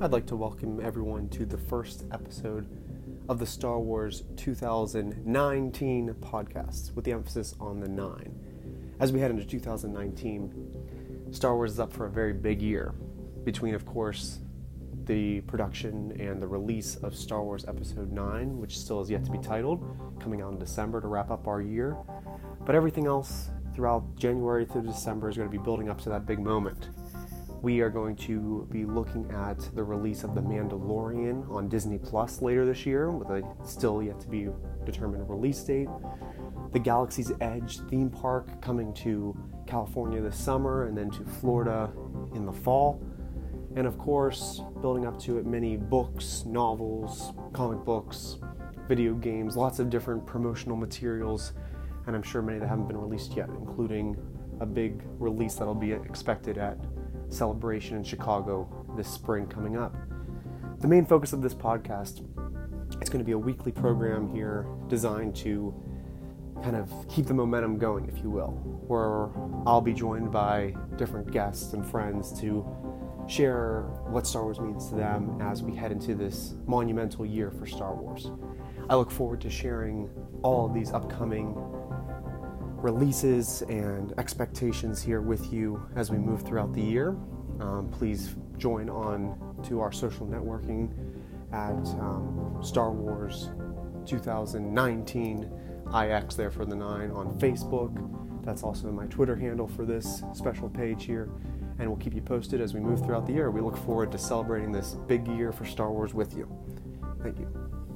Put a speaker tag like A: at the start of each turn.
A: I'd like to welcome everyone to the first episode of the Star Wars 2019 podcast, with the emphasis on the nine. As we head into 2019, Star Wars is up for a very big year, between, of course, the production and the release of Star Wars Episode 9, which still is yet to be titled, coming out in December to wrap up our year. But everything else throughout January through December is going to be building up to that big moment. We are going to be looking at the release of The Mandalorian on Disney Plus later this year, with a still yet to be determined release date. The Galaxy's Edge theme park coming to California this summer and then to Florida in the fall. And of course, building up to it, many books, novels, comic books, video games, lots of different promotional materials, and I'm sure many that haven't been released yet, including a big release that'll be expected at Celebration in Chicago this spring coming up. The main focus of this podcast is going to be a weekly program here designed to kind of keep the momentum going, if you will, where I'll be joined by different guests and friends to share what Star Wars means to them as we head into this monumental year for Star Wars. I look forward to sharing all of these upcoming releases and expectations here with you as we move throughout the year. Um, please join on to our social networking at um, Star Wars 2019 IX there for the nine on Facebook. That's also my Twitter handle for this special page here. And we'll keep you posted as we move throughout the year. We look forward to celebrating this big year for Star Wars with you. Thank you.